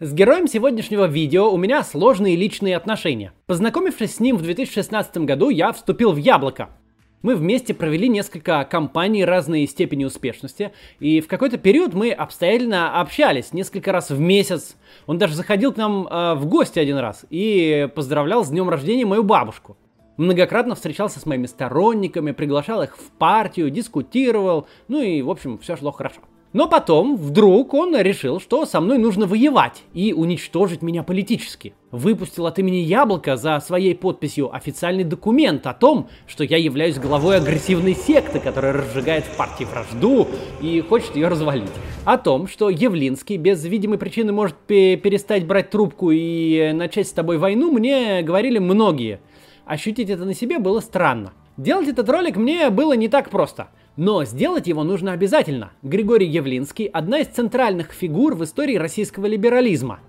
С героем сегодняшнего видео у меня сложные личные отношения. Познакомившись с ним в 2016 году, я вступил в Яблоко. Мы вместе провели несколько кампаний разной степени успешности, и в какой-то период мы обстоятельно общались несколько раз в месяц. Он даже заходил к нам э, в гости один раз и поздравлял с днем рождения мою бабушку. Многократно встречался с моими сторонниками, приглашал их в партию, дискутировал, ну и, в общем, все шло хорошо. Но потом вдруг он решил, что со мной нужно воевать и уничтожить меня политически. Выпустил от имени Яблока за своей подписью официальный документ о том, что я являюсь главой агрессивной секты, которая разжигает в партии вражду и хочет ее развалить. О том, что Явлинский без видимой причины может перестать брать трубку и начать с тобой войну, мне говорили многие. Ощутить это на себе было странно. Делать этот ролик мне было не так просто – но сделать его нужно обязательно. Григорий Явлинский – одна из центральных фигур в истории российского либерализма.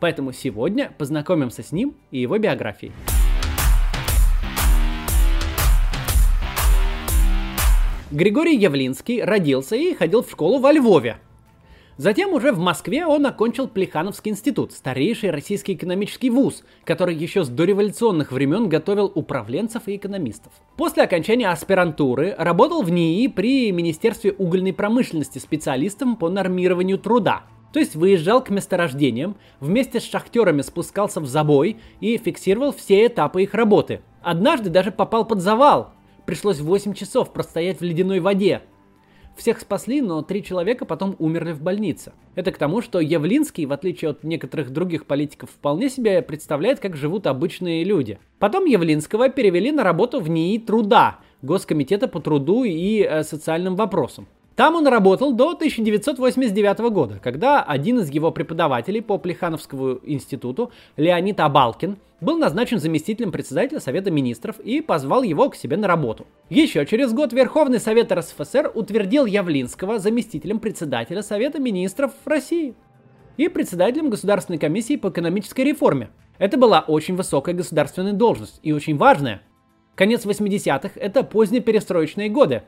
Поэтому сегодня познакомимся с ним и его биографией. Григорий Явлинский родился и ходил в школу во Львове, Затем уже в Москве он окончил Плехановский институт, старейший российский экономический вуз, который еще с дореволюционных времен готовил управленцев и экономистов. После окончания аспирантуры работал в НИИ при Министерстве угольной промышленности специалистом по нормированию труда. То есть выезжал к месторождениям, вместе с шахтерами спускался в забой и фиксировал все этапы их работы. Однажды даже попал под завал. Пришлось 8 часов простоять в ледяной воде, всех спасли, но три человека потом умерли в больнице. Это к тому, что Явлинский, в отличие от некоторых других политиков, вполне себе представляет, как живут обычные люди. Потом Явлинского перевели на работу в НИИ труда, Госкомитета по труду и э, социальным вопросам. Там он работал до 1989 года, когда один из его преподавателей по Плехановскому институту, Леонид Абалкин, был назначен заместителем председателя Совета Министров и позвал его к себе на работу. Еще через год Верховный Совет РСФСР утвердил Явлинского заместителем председателя Совета Министров России и председателем Государственной комиссии по экономической реформе. Это была очень высокая государственная должность и очень важная. Конец 80-х – это позднеперестроечные годы,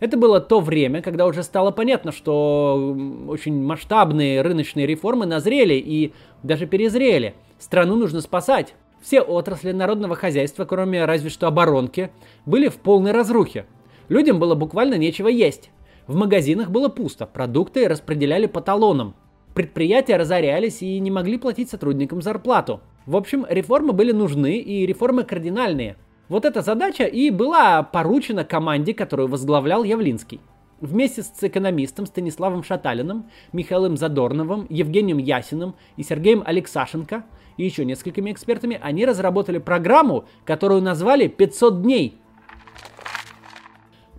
это было то время, когда уже стало понятно, что очень масштабные рыночные реформы назрели и даже перезрели. Страну нужно спасать. Все отрасли народного хозяйства, кроме разве что оборонки, были в полной разрухе. Людям было буквально нечего есть. В магазинах было пусто, продукты распределяли по талонам. Предприятия разорялись и не могли платить сотрудникам зарплату. В общем, реформы были нужны и реформы кардинальные – вот эта задача и была поручена команде, которую возглавлял Явлинский. Вместе с экономистом Станиславом Шаталиным, Михаилом Задорновым, Евгением Ясиным и Сергеем Алексашенко и еще несколькими экспертами они разработали программу, которую назвали «500 дней».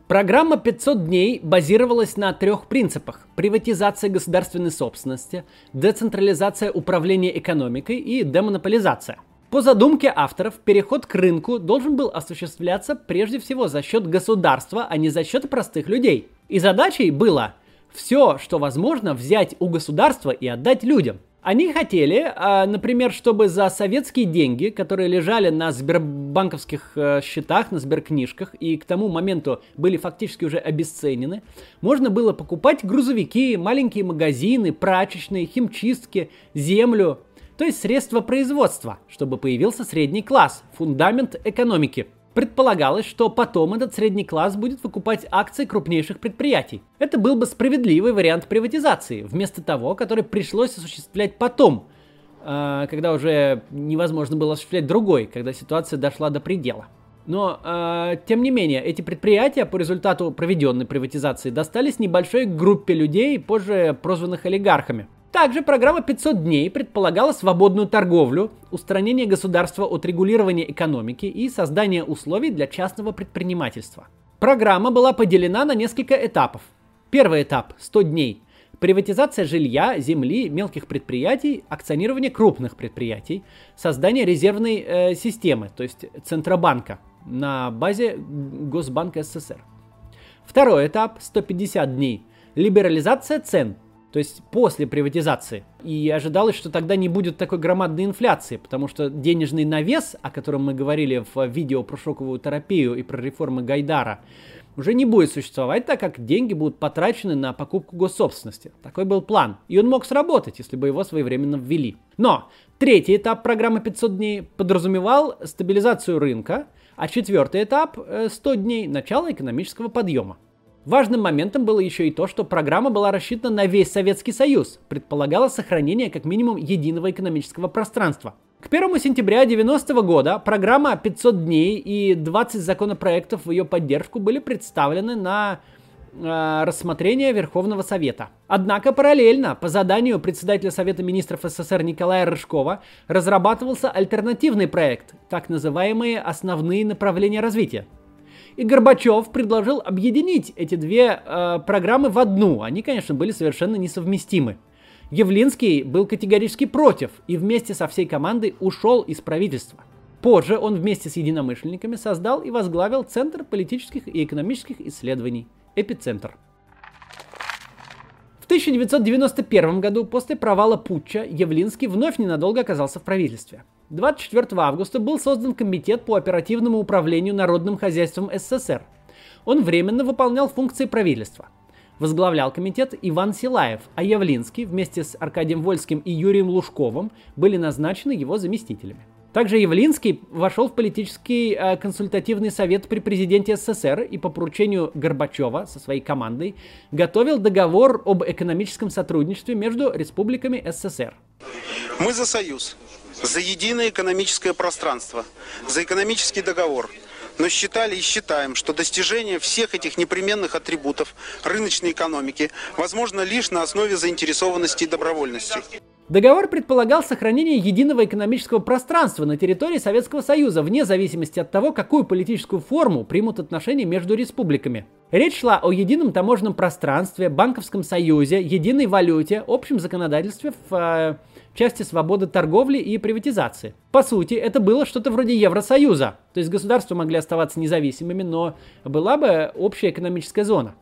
Программа 500 дней базировалась на трех принципах. Приватизация государственной собственности, децентрализация управления экономикой и демонополизация – по задумке авторов, переход к рынку должен был осуществляться прежде всего за счет государства, а не за счет простых людей. И задачей было все, что возможно, взять у государства и отдать людям. Они хотели, а, например, чтобы за советские деньги, которые лежали на сбербанковских э, счетах, на сберкнижках и к тому моменту были фактически уже обесценены, можно было покупать грузовики, маленькие магазины, прачечные, химчистки, землю, то есть средства производства, чтобы появился средний класс, фундамент экономики. Предполагалось, что потом этот средний класс будет выкупать акции крупнейших предприятий. Это был бы справедливый вариант приватизации, вместо того, который пришлось осуществлять потом, э, когда уже невозможно было осуществлять другой, когда ситуация дошла до предела. Но, э, тем не менее, эти предприятия по результату проведенной приватизации достались небольшой группе людей, позже прозванных олигархами. Также программа 500 дней предполагала свободную торговлю, устранение государства от регулирования экономики и создание условий для частного предпринимательства. Программа была поделена на несколько этапов. Первый этап – 100 дней. Приватизация жилья, земли, мелких предприятий, акционирование крупных предприятий, создание резервной э, системы, то есть Центробанка, на базе Госбанка СССР. Второй этап – 150 дней. Либерализация цен, то есть после приватизации. И ожидалось, что тогда не будет такой громадной инфляции, потому что денежный навес, о котором мы говорили в видео про шоковую терапию и про реформы Гайдара, уже не будет существовать, так как деньги будут потрачены на покупку госсобственности. Такой был план. И он мог сработать, если бы его своевременно ввели. Но третий этап программы 500 дней подразумевал стабилизацию рынка, а четвертый этап 100 э, дней – начало экономического подъема. Важным моментом было еще и то, что программа была рассчитана на весь Советский Союз, предполагала сохранение как минимум единого экономического пространства. К 1 сентября 1990 года программа 500 дней и 20 законопроектов в ее поддержку были представлены на э, рассмотрение Верховного Совета. Однако параллельно, по заданию председателя Совета министров СССР Николая Рыжкова, разрабатывался альтернативный проект, так называемые основные направления развития. И Горбачев предложил объединить эти две э, программы в одну. Они, конечно, были совершенно несовместимы. Явлинский был категорически против и вместе со всей командой ушел из правительства. Позже он вместе с единомышленниками создал и возглавил Центр политических и экономических исследований «Эпицентр». В 1991 году после провала путча Явлинский вновь ненадолго оказался в правительстве. 24 августа был создан Комитет по оперативному управлению народным хозяйством СССР. Он временно выполнял функции правительства. Возглавлял комитет Иван Силаев, а Явлинский вместе с Аркадием Вольским и Юрием Лужковым были назначены его заместителями. Также Явлинский вошел в политический э, консультативный совет при президенте СССР и по поручению Горбачева со своей командой готовил договор об экономическом сотрудничестве между республиками СССР. Мы за союз, за единое экономическое пространство, за экономический договор – но считали и считаем, что достижение всех этих непременных атрибутов рыночной экономики возможно лишь на основе заинтересованности и добровольности. Договор предполагал сохранение единого экономического пространства на территории Советского Союза, вне зависимости от того, какую политическую форму примут отношения между республиками. Речь шла о едином таможенном пространстве, банковском союзе, единой валюте, общем законодательстве в э, части свободы торговли и приватизации. По сути, это было что-то вроде Евросоюза, то есть государства могли оставаться независимыми, но была бы общая экономическая зона.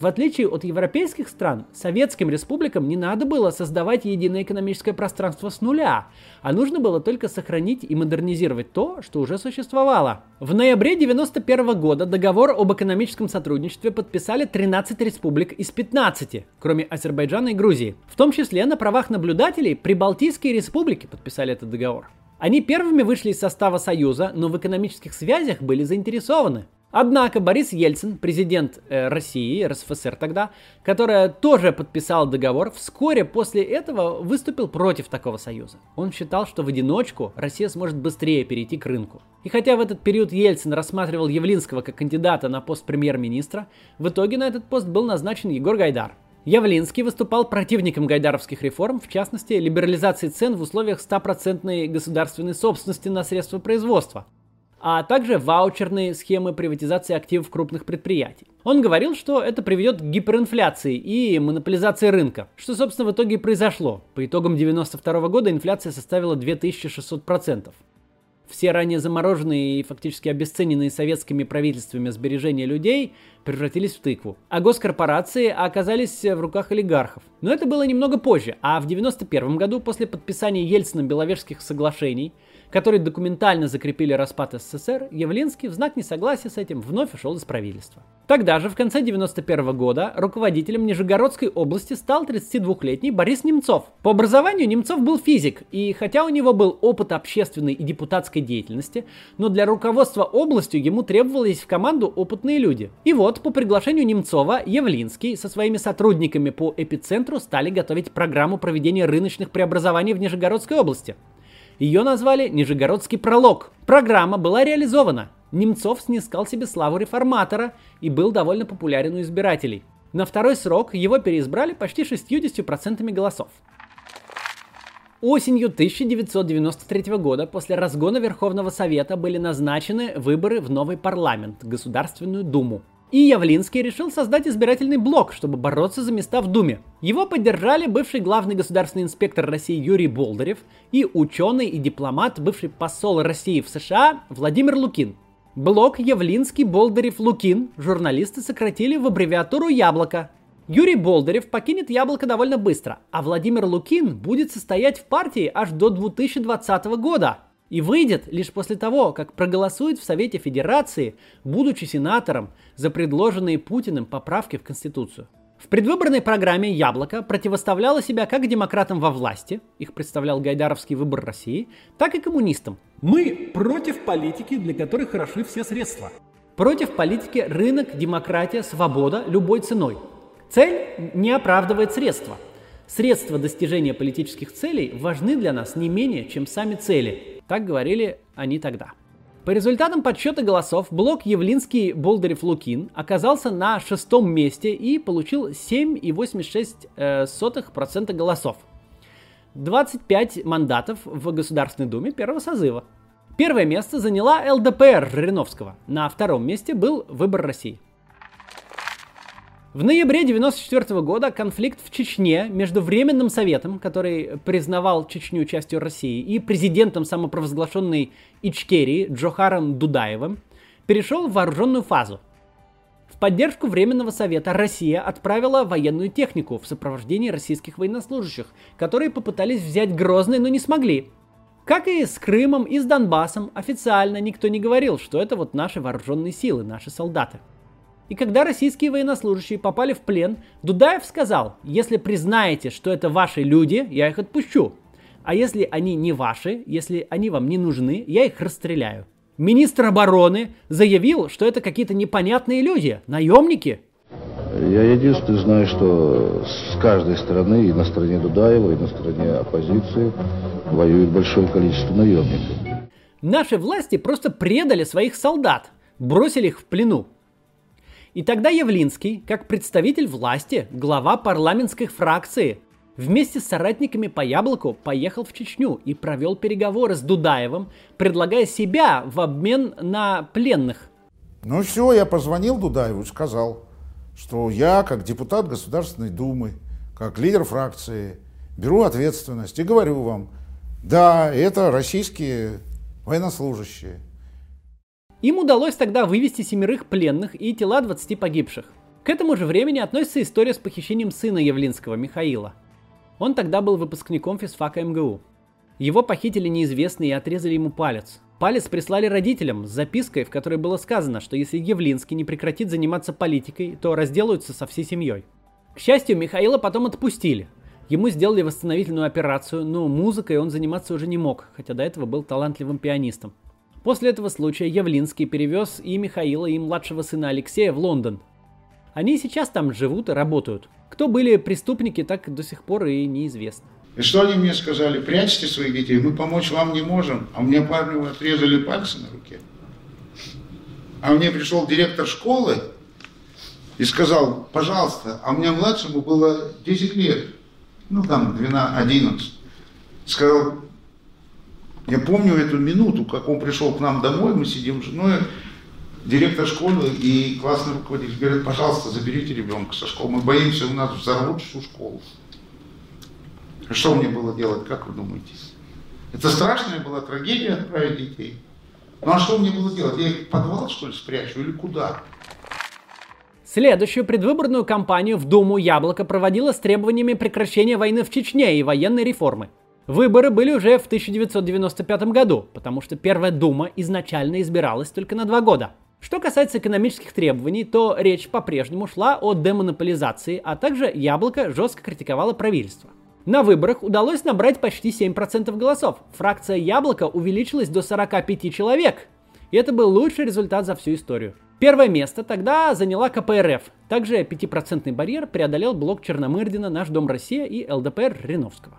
В отличие от европейских стран, советским республикам не надо было создавать единое экономическое пространство с нуля, а нужно было только сохранить и модернизировать то, что уже существовало. В ноябре 1991 года договор об экономическом сотрудничестве подписали 13 республик из 15, кроме Азербайджана и Грузии. В том числе на правах наблюдателей Прибалтийские республики подписали этот договор. Они первыми вышли из состава Союза, но в экономических связях были заинтересованы. Однако Борис Ельцин, президент э, России, РСФСР тогда, которая тоже подписал договор, вскоре после этого выступил против такого союза. Он считал, что в одиночку Россия сможет быстрее перейти к рынку. И хотя в этот период Ельцин рассматривал Явлинского как кандидата на пост премьер-министра, в итоге на этот пост был назначен Егор Гайдар. Явлинский выступал противником гайдаровских реформ, в частности, либерализации цен в условиях стопроцентной государственной собственности на средства производства – а также ваучерные схемы приватизации активов крупных предприятий. Он говорил, что это приведет к гиперинфляции и монополизации рынка, что, собственно, в итоге и произошло. По итогам 1992 года инфляция составила 2600%. Все ранее замороженные и фактически обесцененные советскими правительствами сбережения людей превратились в тыкву. А госкорпорации оказались в руках олигархов. Но это было немного позже, а в 1991 году, после подписания Ельцином Беловежских соглашений, которые документально закрепили распад СССР, Явлинский в знак несогласия с этим вновь ушел из правительства. Тогда же, в конце 1991 года, руководителем Нижегородской области стал 32-летний Борис Немцов. По образованию Немцов был физик, и хотя у него был опыт общественной и депутатской деятельности, но для руководства областью ему требовались в команду опытные люди. И вот, по приглашению Немцова, Явлинский со своими сотрудниками по эпицентру стали готовить программу проведения рыночных преобразований в Нижегородской области. Ее назвали «Нижегородский пролог». Программа была реализована. Немцов снискал себе славу реформатора и был довольно популярен у избирателей. На второй срок его переизбрали почти 60% голосов. Осенью 1993 года после разгона Верховного Совета были назначены выборы в новый парламент, Государственную Думу. И Явлинский решил создать избирательный блок, чтобы бороться за места в Думе. Его поддержали бывший главный государственный инспектор России Юрий Болдырев и ученый и дипломат, бывший посол России в США Владимир Лукин. Блок Явлинский, Болдырев, Лукин журналисты сократили в аббревиатуру «Яблоко». Юрий Болдырев покинет «Яблоко» довольно быстро, а Владимир Лукин будет состоять в партии аж до 2020 года – И выйдет лишь после того, как проголосует в Совете Федерации, будучи сенатором, за предложенные Путиным поправки в Конституцию. В предвыборной программе «Яблоко» противоставляло себя как демократам во власти, их представлял Гайдаровский выбор России, так и коммунистам. Мы против политики, для которой хороши все средства. Против политики рынок, демократия, свобода любой ценой. Цель не оправдывает средства. Средства достижения политических целей важны для нас не менее, чем сами цели. Так говорили они тогда. По результатам подсчета голосов блок Явлинский-Болдырев-Лукин оказался на шестом месте и получил 7,86% голосов. 25 мандатов в Государственной Думе первого созыва. Первое место заняла ЛДПР Жириновского. На втором месте был Выбор России. В ноябре 1994 года конфликт в Чечне между Временным Советом, который признавал Чечню частью России, и президентом самопровозглашенной Ичкерии Джохаром Дудаевым перешел в вооруженную фазу. В поддержку Временного Совета Россия отправила военную технику в сопровождении российских военнослужащих, которые попытались взять Грозный, но не смогли. Как и с Крымом и с Донбассом, официально никто не говорил, что это вот наши вооруженные силы, наши солдаты. И когда российские военнослужащие попали в плен, Дудаев сказал, если признаете, что это ваши люди, я их отпущу. А если они не ваши, если они вам не нужны, я их расстреляю. Министр обороны заявил, что это какие-то непонятные люди, наемники. Я единственное знаю, что с каждой стороны, и на стороне Дудаева, и на стороне оппозиции, воюет большое количество наемников. Наши власти просто предали своих солдат, бросили их в плену. И тогда Явлинский, как представитель власти, глава парламентской фракции, вместе с соратниками по яблоку поехал в Чечню и провел переговоры с Дудаевым, предлагая себя в обмен на пленных. Ну все, я позвонил Дудаеву и сказал, что я, как депутат Государственной Думы, как лидер фракции, беру ответственность и говорю вам, да, это российские военнослужащие. Им удалось тогда вывести семерых пленных и тела 20 погибших. К этому же времени относится история с похищением сына Явлинского, Михаила. Он тогда был выпускником физфака МГУ. Его похитили неизвестные и отрезали ему палец. Палец прислали родителям с запиской, в которой было сказано, что если Явлинский не прекратит заниматься политикой, то разделаются со всей семьей. К счастью, Михаила потом отпустили. Ему сделали восстановительную операцию, но музыкой он заниматься уже не мог, хотя до этого был талантливым пианистом. После этого случая Явлинский перевез и Михаила, и младшего сына Алексея в Лондон. Они сейчас там живут и работают. Кто были преступники, так до сих пор и неизвестно. И что они мне сказали? Прячьте своих детей, мы помочь вам не можем. А мне парню отрезали пальцы на руке. А мне пришел директор школы и сказал, пожалуйста, а у меня младшему было 10 лет, ну там 12, 11. Сказал, я помню эту минуту, как он пришел к нам домой, мы сидим с женой, директор школы и классный руководитель говорят, пожалуйста, заберите ребенка со школы, мы боимся, у нас взорвут всю школу. Что мне было делать, как вы думаете? Это страшная была трагедия отправить детей. Ну а что мне было делать? Я их в подвал, что ли, спрячу или куда? Следующую предвыборную кампанию в Думу Яблоко проводила с требованиями прекращения войны в Чечне и военной реформы. Выборы были уже в 1995 году, потому что Первая Дума изначально избиралась только на два года. Что касается экономических требований, то речь по-прежнему шла о демонополизации, а также Яблоко жестко критиковало правительство. На выборах удалось набрать почти 7% голосов. Фракция Яблоко увеличилась до 45 человек. И это был лучший результат за всю историю. Первое место тогда заняла КПРФ. Также 5% барьер преодолел блок Черномырдина, Наш Дом Россия и ЛДПР Риновского.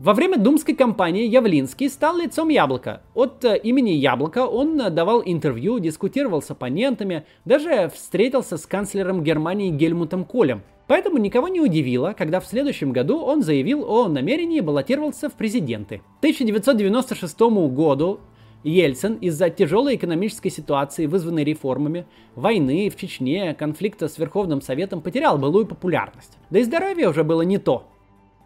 Во время думской кампании Явлинский стал лицом Яблока. От э, имени Яблока он э, давал интервью, дискутировал с оппонентами, даже встретился с канцлером Германии Гельмутом Колем. Поэтому никого не удивило, когда в следующем году он заявил о намерении баллотироваться в президенты. К 1996 году Ельцин из-за тяжелой экономической ситуации, вызванной реформами, войны в Чечне, конфликта с Верховным Советом потерял былую популярность. Да и здоровье уже было не то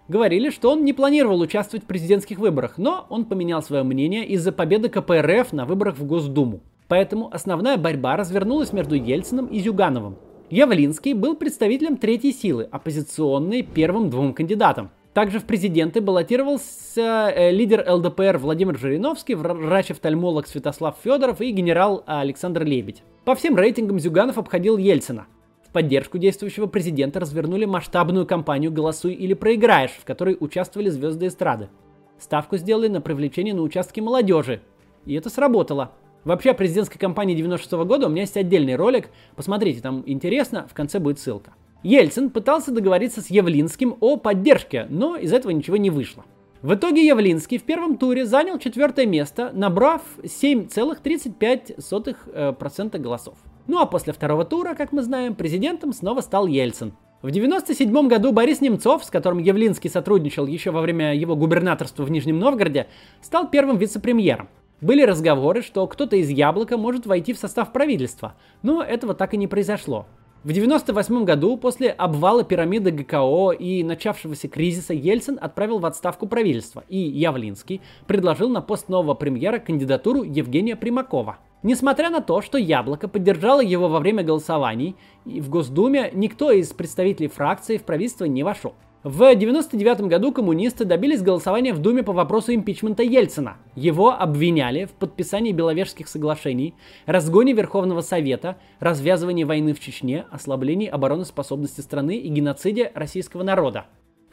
говорили, что он не планировал участвовать в президентских выборах, но он поменял свое мнение из-за победы КПРФ на выборах в Госдуму. Поэтому основная борьба развернулась между Ельциным и Зюгановым. Явлинский был представителем третьей силы, оппозиционной первым двум кандидатам. Также в президенты баллотировался э, лидер ЛДПР Владимир Жириновский, врач-офтальмолог Святослав Федоров и генерал Александр Лебедь. По всем рейтингам Зюганов обходил Ельцина. Поддержку действующего президента развернули масштабную кампанию «Голосуй или проиграешь», в которой участвовали звезды эстрады. Ставку сделали на привлечение на участки молодежи. И это сработало. Вообще о президентской кампании 96 -го года у меня есть отдельный ролик. Посмотрите, там интересно, в конце будет ссылка. Ельцин пытался договориться с Явлинским о поддержке, но из этого ничего не вышло. В итоге Явлинский в первом туре занял четвертое место, набрав 7,35% голосов. Ну а после второго тура, как мы знаем, президентом снова стал Ельцин. В 1997 году Борис Немцов, с которым Явлинский сотрудничал еще во время его губернаторства в Нижнем Новгороде, стал первым вице-премьером. Были разговоры, что кто-то из Яблока может войти в состав правительства, но этого так и не произошло. В 1998 году, после обвала пирамиды ГКО и начавшегося кризиса, Ельцин отправил в отставку правительства, и Явлинский предложил на пост нового премьера кандидатуру Евгения Примакова. Несмотря на то, что Яблоко поддержало его во время голосований, в Госдуме никто из представителей фракции в правительство не вошел. В 1999 году коммунисты добились голосования в Думе по вопросу импичмента Ельцина. Его обвиняли в подписании Беловежских соглашений, разгоне Верховного Совета, развязывании войны в Чечне, ослаблении обороноспособности страны и геноциде российского народа.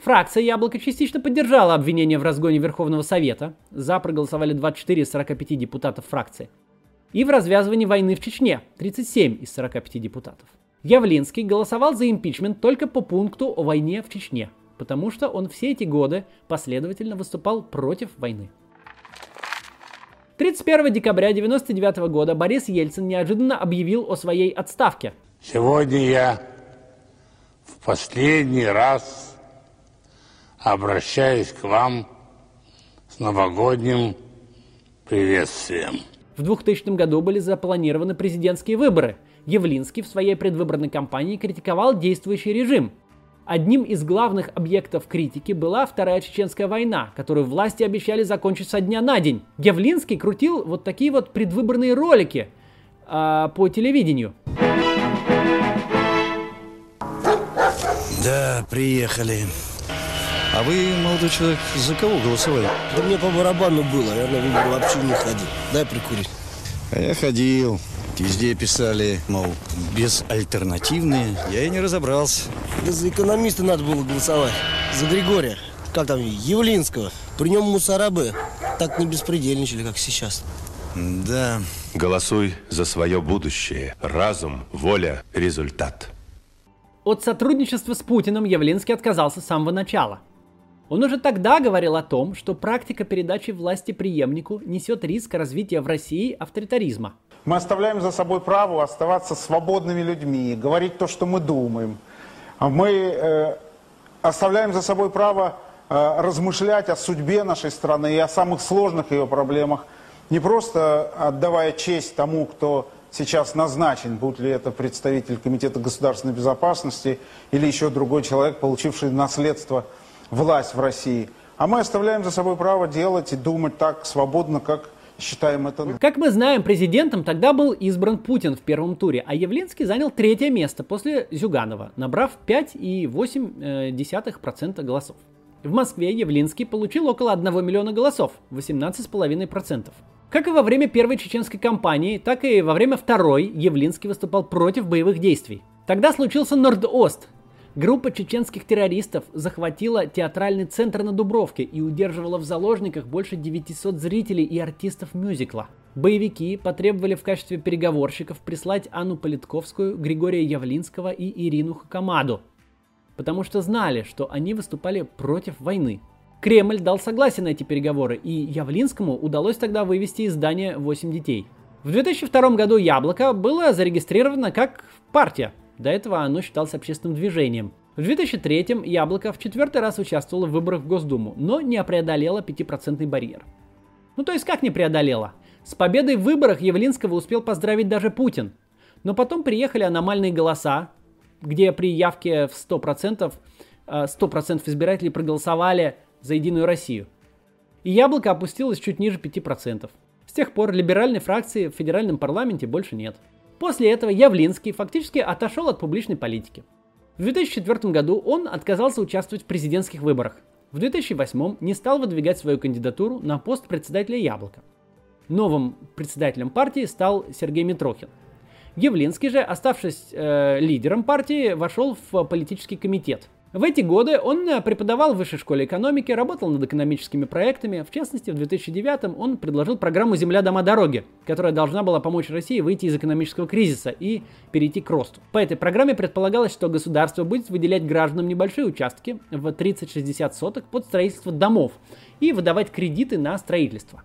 Фракция «Яблоко» частично поддержала обвинение в разгоне Верховного Совета. За проголосовали 24 из 45 депутатов фракции. И в развязывании войны в Чечне 37 из 45 депутатов. Явлинский голосовал за импичмент только по пункту о войне в Чечне – потому что он все эти годы последовательно выступал против войны. 31 декабря 1999 года Борис Ельцин неожиданно объявил о своей отставке. Сегодня я в последний раз обращаюсь к вам с новогодним приветствием. В 2000 году были запланированы президентские выборы. Явлинский в своей предвыборной кампании критиковал действующий режим, Одним из главных объектов критики была Вторая Чеченская война, которую власти обещали закончить со дня на день. Явлинский крутил вот такие вот предвыборные ролики э, по телевидению. Да, приехали. А вы, молодой человек, за кого голосовали? Да мне по барабану было, я на выборы вообще не ходил. Дай прикурить. А я ходил. Везде писали, мол, безальтернативные. Я и не разобрался. Да за экономиста надо было голосовать. За Григория. Как там, Явлинского. При нем мусорабы так не беспредельничали, как сейчас. Да. Голосуй за свое будущее. Разум, воля, результат. От сотрудничества с Путиным Явлинский отказался с самого начала. Он уже тогда говорил о том, что практика передачи власти преемнику несет риск развития в России авторитаризма – мы оставляем за собой право оставаться свободными людьми, говорить то, что мы думаем. Мы э, оставляем за собой право э, размышлять о судьбе нашей страны и о самых сложных ее проблемах, не просто отдавая честь тому, кто сейчас назначен, будь ли это представитель Комитета государственной безопасности или еще другой человек, получивший наследство власть в России. А мы оставляем за собой право делать и думать так свободно, как считаем это... Как мы знаем, президентом тогда был избран Путин в первом туре, а Явлинский занял третье место после Зюганова, набрав 5,8% голосов. В Москве Явлинский получил около 1 миллиона голосов, 18,5%. Как и во время первой чеченской кампании, так и во время второй Явлинский выступал против боевых действий. Тогда случился Норд-Ост, Группа чеченских террористов захватила театральный центр на Дубровке и удерживала в заложниках больше 900 зрителей и артистов мюзикла. Боевики потребовали в качестве переговорщиков прислать Анну Политковскую, Григория Явлинского и Ирину Хакамаду, потому что знали, что они выступали против войны. Кремль дал согласие на эти переговоры, и Явлинскому удалось тогда вывести из здания 8 детей. В 2002 году «Яблоко» было зарегистрировано как партия, до этого оно считалось общественным движением. В 2003-м Яблоко в четвертый раз участвовало в выборах в Госдуму, но не преодолело 5% барьер. Ну то есть как не преодолело? С победой в выборах Явлинского успел поздравить даже Путин. Но потом приехали аномальные голоса, где при явке в 100%, 100% э, избирателей проголосовали за Единую Россию. И Яблоко опустилось чуть ниже 5%. С тех пор либеральной фракции в федеральном парламенте больше нет. После этого Явлинский фактически отошел от публичной политики. В 2004 году он отказался участвовать в президентских выборах. в 2008 не стал выдвигать свою кандидатуру на пост председателя «Яблока». Новым председателем партии стал Сергей Митрохин. Явлинский же, оставшись э, лидером партии, вошел в политический комитет – в эти годы он э, преподавал в Высшей школе экономики, работал над экономическими проектами. В частности, в 2009 он предложил программу «Земля, дома, дороги», которая должна была помочь России выйти из экономического кризиса и перейти к росту. По этой программе предполагалось, что государство будет выделять гражданам небольшие участки в 30-60 соток под строительство домов и выдавать кредиты на строительство.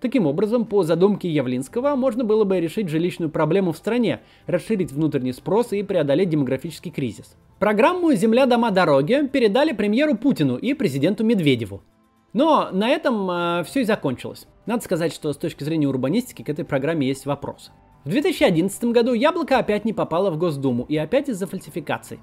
Таким образом, по задумке Явлинского, можно было бы решить жилищную проблему в стране, расширить внутренний спрос и преодолеть демографический кризис. Программу «Земля, дома, дороги» передали премьеру Путину и президенту Медведеву. Но на этом э, все и закончилось. Надо сказать, что с точки зрения урбанистики к этой программе есть вопросы. В 2011 году Яблоко опять не попало в Госдуму и опять из-за фальсификаций.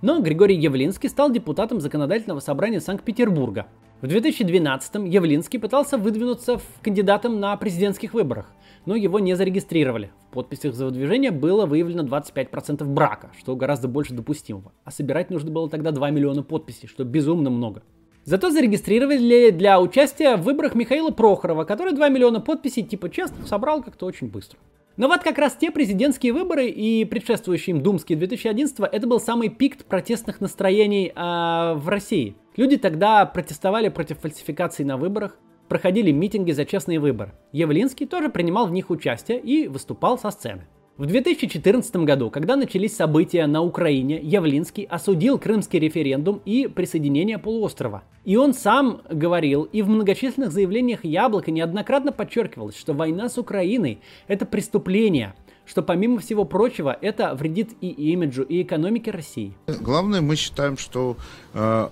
Но Григорий Явлинский стал депутатом Законодательного собрания Санкт-Петербурга. В 2012-м Явлинский пытался выдвинуться в кандидатом на президентских выборах, но его не зарегистрировали. В подписях за выдвижение было выявлено 25% брака, что гораздо больше допустимого. А собирать нужно было тогда 2 миллиона подписей, что безумно много. Зато зарегистрировали для участия в выборах Михаила Прохорова, который 2 миллиона подписей типа честно собрал как-то очень быстро. Но вот как раз те президентские выборы и предшествующие им думские 2011 это был самый пик протестных настроений э, в России. Люди тогда протестовали против фальсификаций на выборах, проходили митинги за честные выборы. Явлинский тоже принимал в них участие и выступал со сцены. В 2014 году, когда начались события на Украине, Явлинский осудил крымский референдум и присоединение полуострова. И он сам говорил, и в многочисленных заявлениях Яблоко неоднократно подчеркивалось, что война с Украиной – это преступление, что помимо всего прочего это вредит и имиджу, и экономике России. Главное, мы считаем, что э,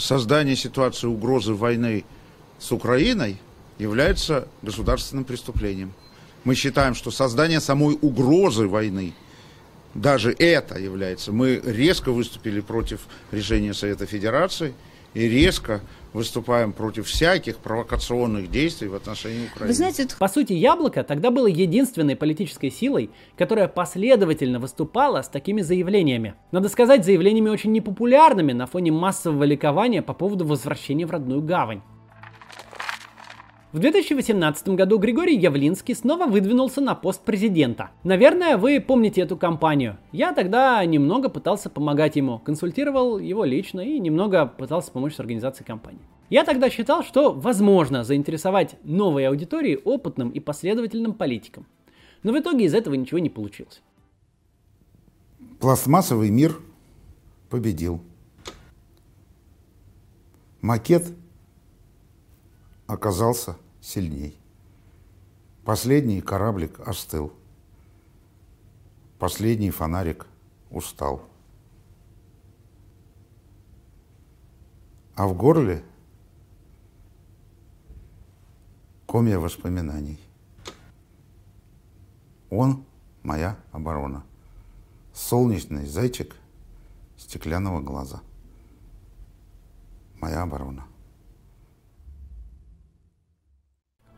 создание ситуации угрозы войны с Украиной является государственным преступлением. Мы считаем, что создание самой угрозы войны, даже это является. Мы резко выступили против решения Совета Федерации и резко выступаем против всяких провокационных действий в отношении Украины. Вы знаете, это... По сути, Яблоко тогда было единственной политической силой, которая последовательно выступала с такими заявлениями. Надо сказать, заявлениями очень непопулярными на фоне массового ликования по поводу возвращения в родную гавань. В 2018 году Григорий Явлинский снова выдвинулся на пост президента. Наверное, вы помните эту кампанию. Я тогда немного пытался помогать ему, консультировал его лично и немного пытался помочь с организацией кампании. Я тогда считал, что возможно заинтересовать новой аудитории опытным и последовательным политикам. Но в итоге из этого ничего не получилось. Пластмассовый мир победил. Макет оказался сильней. Последний кораблик остыл. Последний фонарик устал. А в горле комья воспоминаний. Он моя оборона. Солнечный зайчик стеклянного глаза. Моя оборона.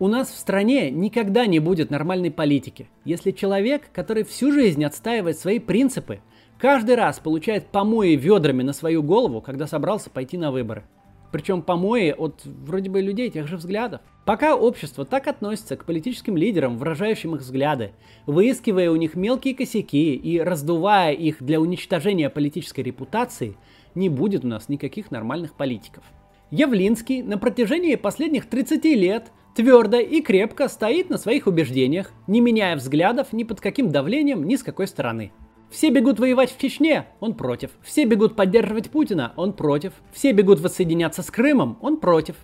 У нас в стране никогда не будет нормальной политики, если человек, который всю жизнь отстаивает свои принципы, каждый раз получает помои ведрами на свою голову, когда собрался пойти на выборы. Причем помои от вроде бы людей тех же взглядов. Пока общество так относится к политическим лидерам, выражающим их взгляды, выискивая у них мелкие косяки и раздувая их для уничтожения политической репутации, не будет у нас никаких нормальных политиков. Явлинский на протяжении последних 30 лет – твердо и крепко стоит на своих убеждениях, не меняя взглядов ни под каким давлением, ни с какой стороны. Все бегут воевать в Чечне, он против. Все бегут поддерживать Путина, он против. Все бегут воссоединяться с Крымом, он против.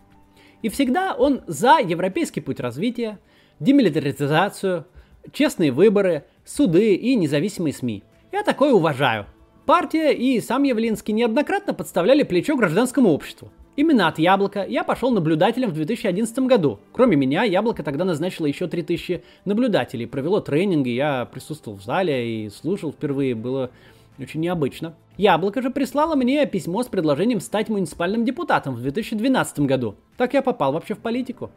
И всегда он за европейский путь развития, демилитаризацию, честные выборы, суды и независимые СМИ. Я такое уважаю. Партия и сам Явлинский неоднократно подставляли плечо гражданскому обществу. Именно от Яблока я пошел наблюдателем в 2011 году. Кроме меня, Яблоко тогда назначило еще 3000 наблюдателей, провело тренинги, я присутствовал в зале и слушал впервые, было очень необычно. Яблоко же прислало мне письмо с предложением стать муниципальным депутатом в 2012 году. Так я попал вообще в политику.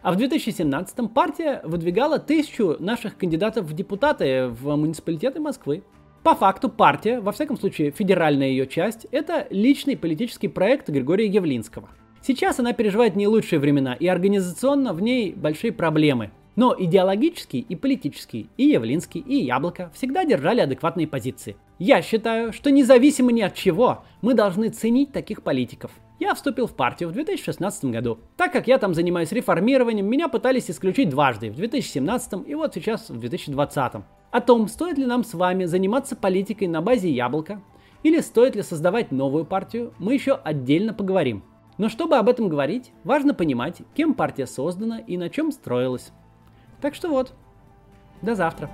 А в 2017 партия выдвигала тысячу наших кандидатов в депутаты в муниципалитеты Москвы. По факту партия, во всяком случае федеральная ее часть, это личный политический проект Григория Явлинского. Сейчас она переживает не лучшие времена, и организационно в ней большие проблемы. Но идеологический и политический, и Явлинский, и Яблоко всегда держали адекватные позиции. Я считаю, что независимо ни от чего, мы должны ценить таких политиков. Я вступил в партию в 2016 году. Так как я там занимаюсь реформированием, меня пытались исключить дважды, в 2017 и вот сейчас в 2020. О том, стоит ли нам с вами заниматься политикой на базе яблока, или стоит ли создавать новую партию, мы еще отдельно поговорим. Но чтобы об этом говорить, важно понимать, кем партия создана и на чем строилась. Так что вот, до завтра.